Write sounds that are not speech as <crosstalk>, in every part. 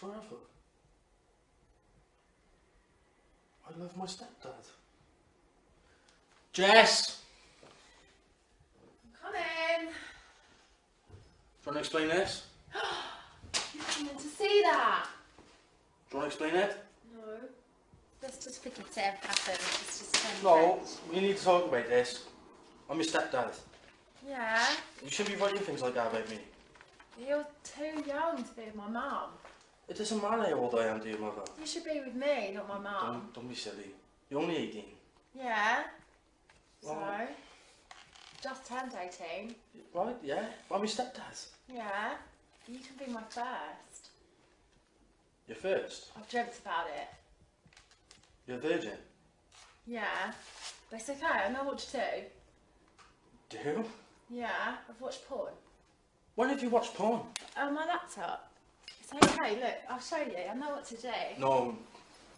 Forever. I love my stepdad. Jess! Come in. Do you want to explain this? <gasps> You're coming to see that? Do you want to explain it? No. Let's just forget it ever happened. It's just No, we need to talk about this. I'm your stepdad. Yeah. You shouldn't be writing things like that about me. You're too young to be with my mum. It doesn't matter how old I am to your mother. You should be with me, not my mum. Don't, don't be silly. You're only 18. Yeah. So. Just turned 18. Right, yeah? I'm your stepdad. Yeah. You can be my first. You're first. I've dreamt about it. You're a virgin. Yeah. But it's okay, I know what to do. Do? Yeah. I've watched porn. When have you watched porn? On my laptop. It's okay, look, I'll show you. I know what to do. No,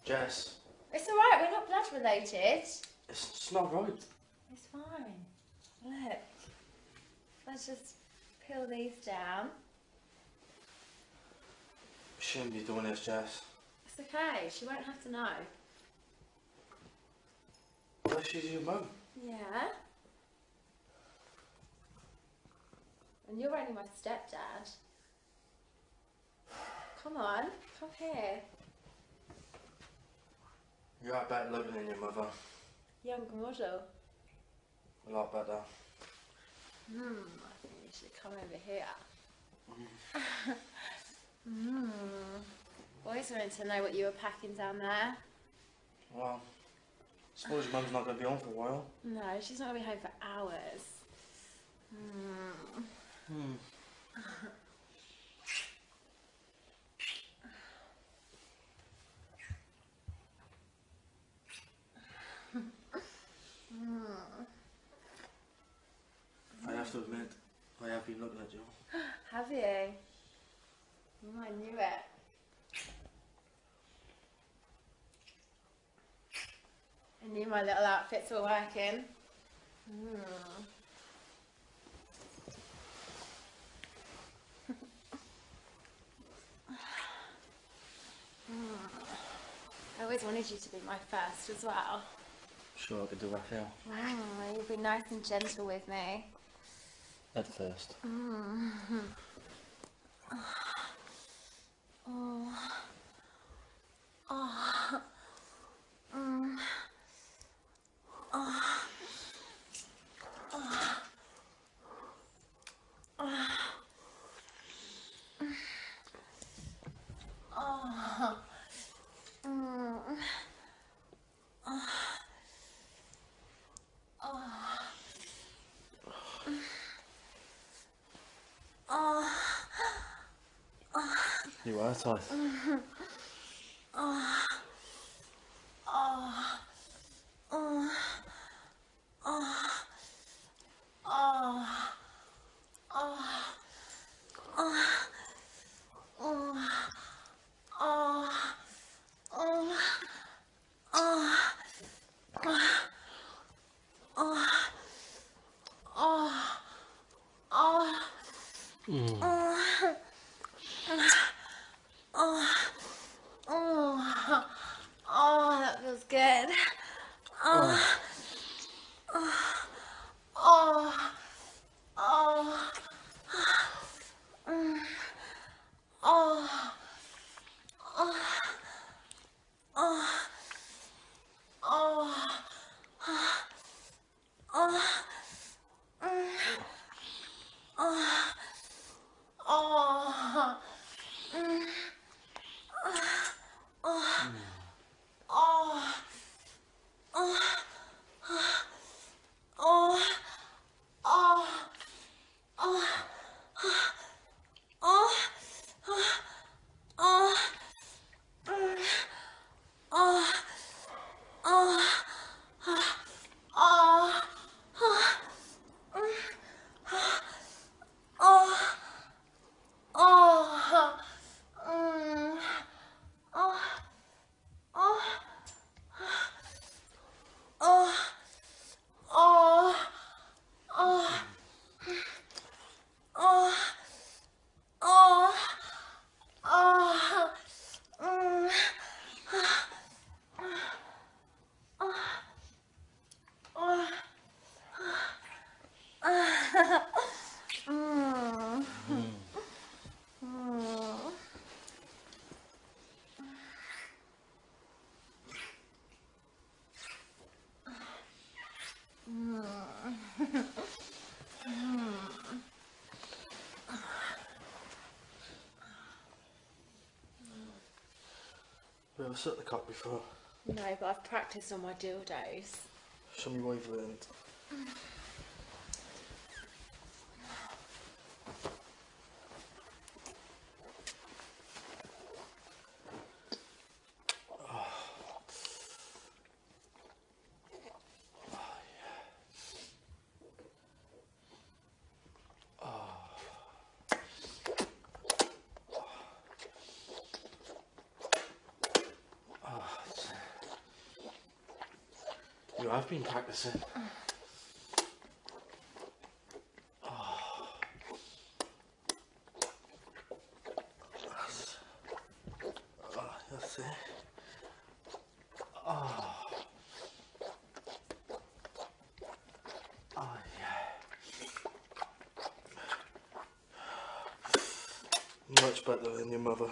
Jess. It's alright, we're not blood related. It's, it's not right. It's fine. Look. Let's just peel these down. You shouldn't be doing this, Jess. It's okay, she won't have to know. Well, she's your mum. Yeah. And you're only my stepdad. Come on, come here. You're a better looking than your mother. Young model. A lot better. Hmm, I think you should come over here. <laughs> Hmm. Boys wanted to know what you were packing down there. Well, I suppose your mum's not going to be home for a while. No, she's not gonna be home for hours. Hmm. Hmm. <laughs> I have to admit, I have been looking at you. Have you? Oh, <gasps> I knew it. I knew my little outfits were working. Hmm. Hmm. <laughs> I always wanted you to be my first as well. Sure, I could do Raphael. Mm, you'll be nice and gentle with me. At first. Ah. <sighs> Oh. Ah. 알았어 알았어 아, 아, 아, 아, 아, 아, 음. Never set the cock before. No, but I've practiced on my dildos. Show me what you've learned. <laughs> You have been practicing. Much better than your mother.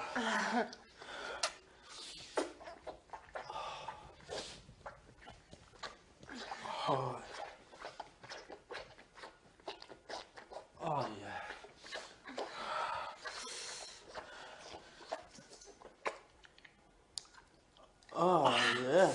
Oh. Oh yeah. Oh yeah.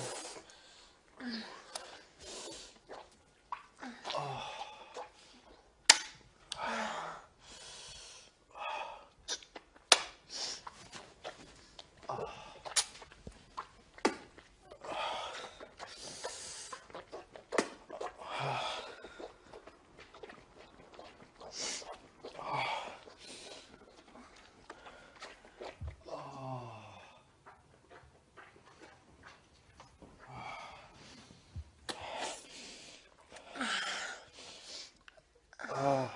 Ah.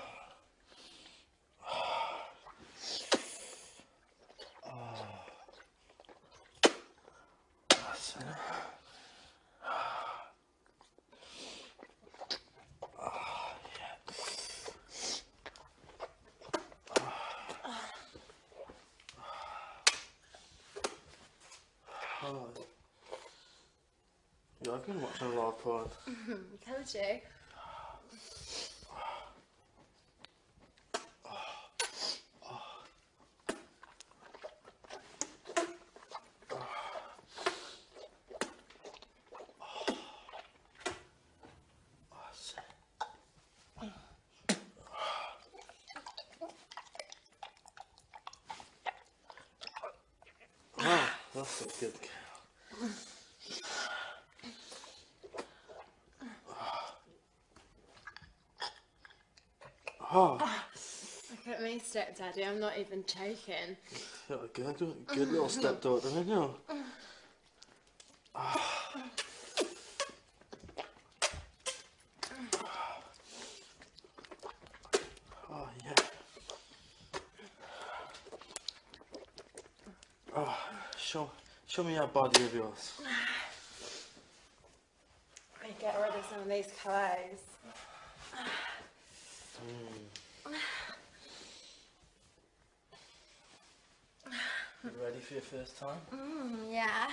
That's it. Ah, yeah. Oh. I've been watching a lot of porn. <laughs> Told you. That's. Ah, that's a good girl. <laughs> Oh, ah. Look at me, stepdaddy. I'm not even joking. yeah, good, good little stepdaughter, I know. Ah. Oh, yeah. Oh, show, show me that body of yours. <sighs> Let me get rid of some of these clothes. You ready for your first time? Mm, yeah.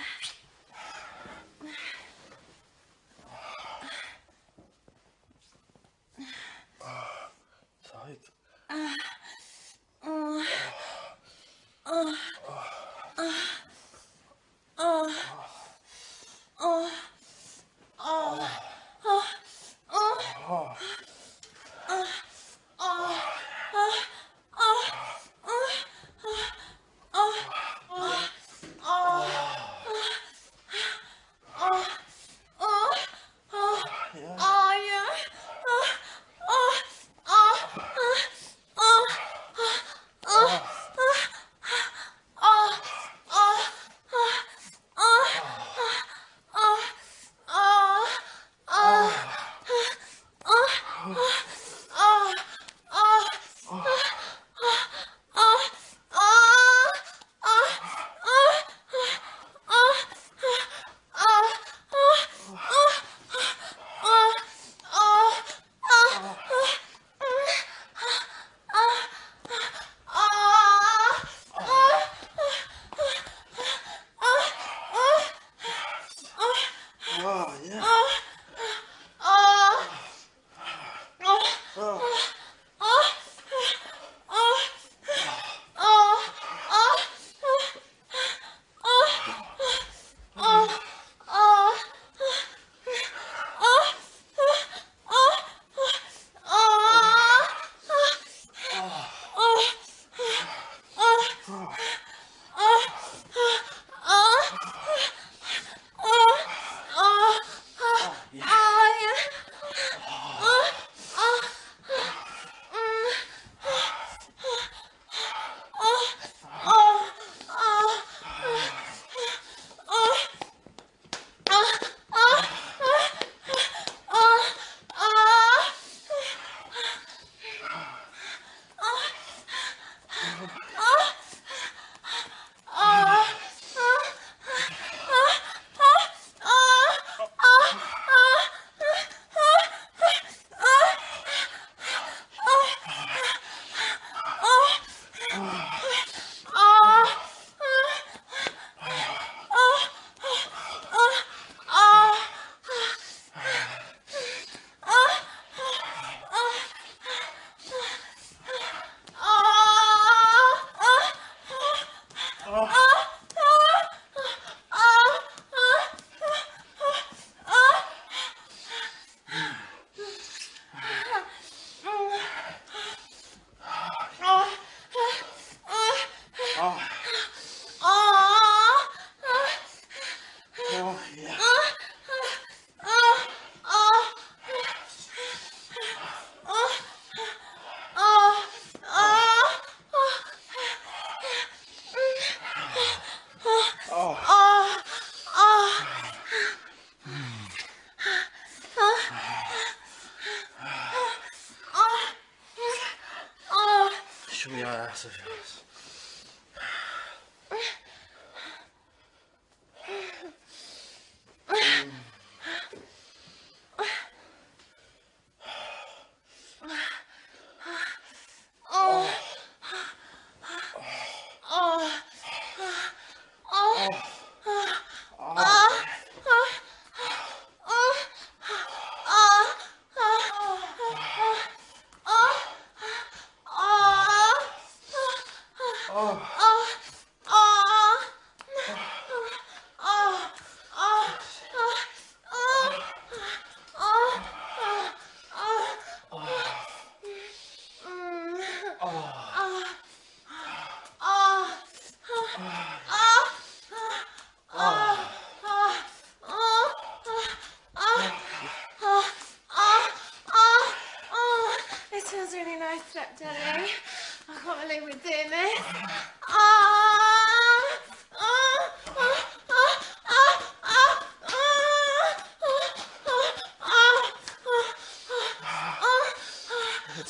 should we ask?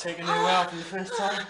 Taking me well for the first time.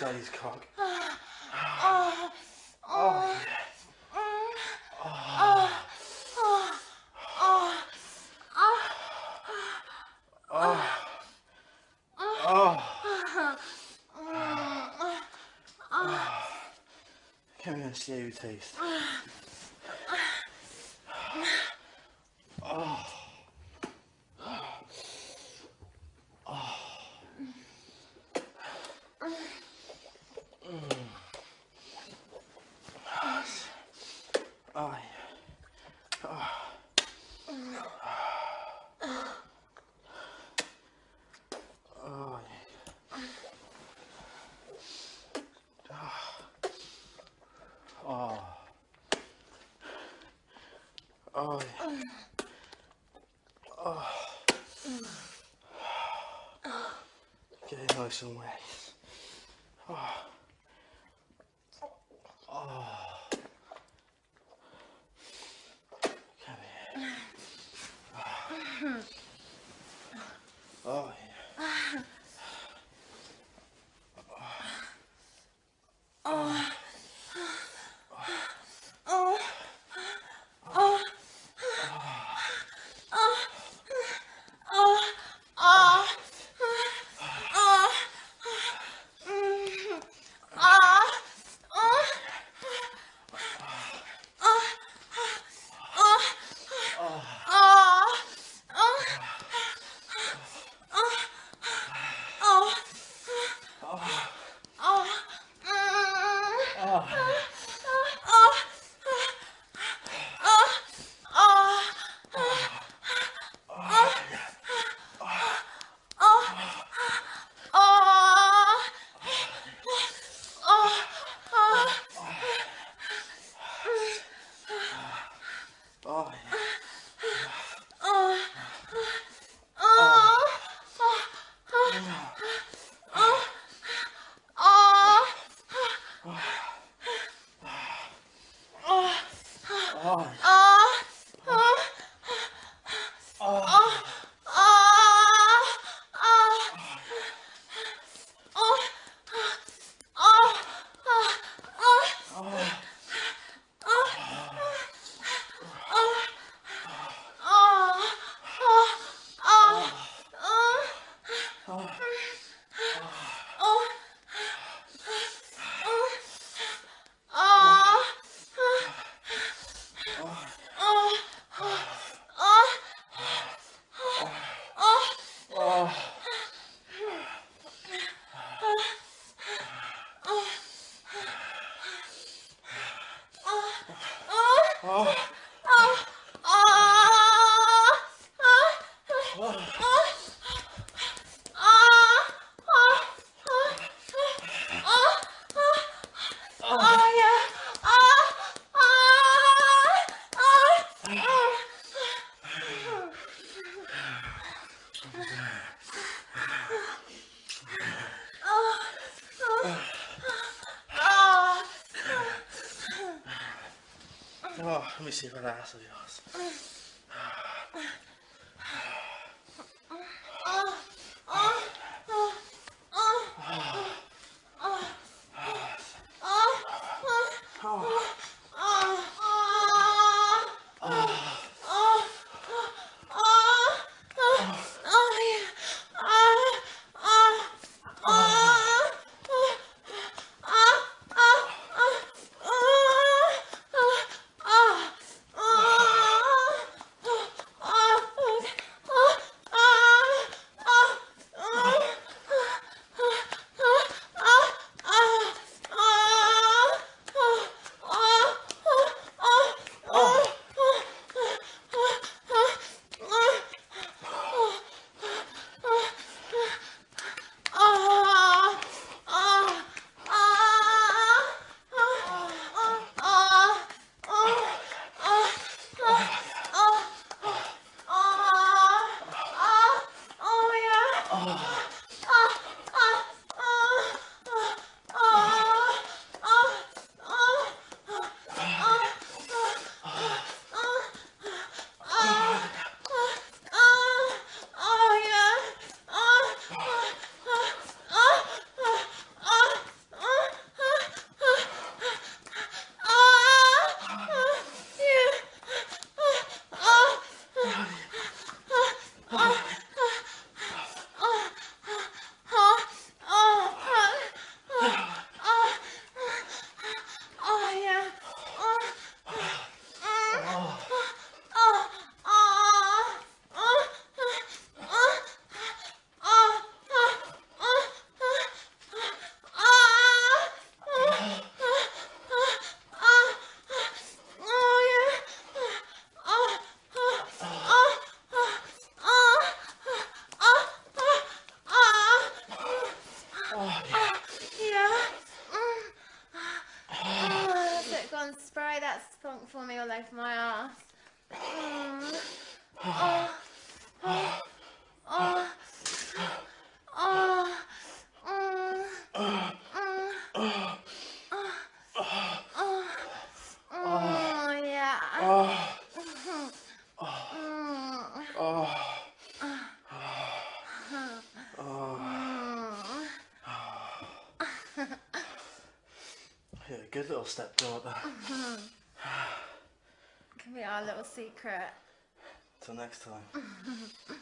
Daddy's cock. <sighs> Ah. oh, ah. yes. Ah. Oh. Oh. Oh. oh. Can we go and see how you taste? Oh. somewhere. Oh. Oh. Come here. Oh. oh yeah. Oh. Graças a Deus. on, spray that spunk for me all over my ass. Mm. <sighs> Oh. Oh. Oh. <sighs> <sighs> Can be our little secret. Till next time. <laughs>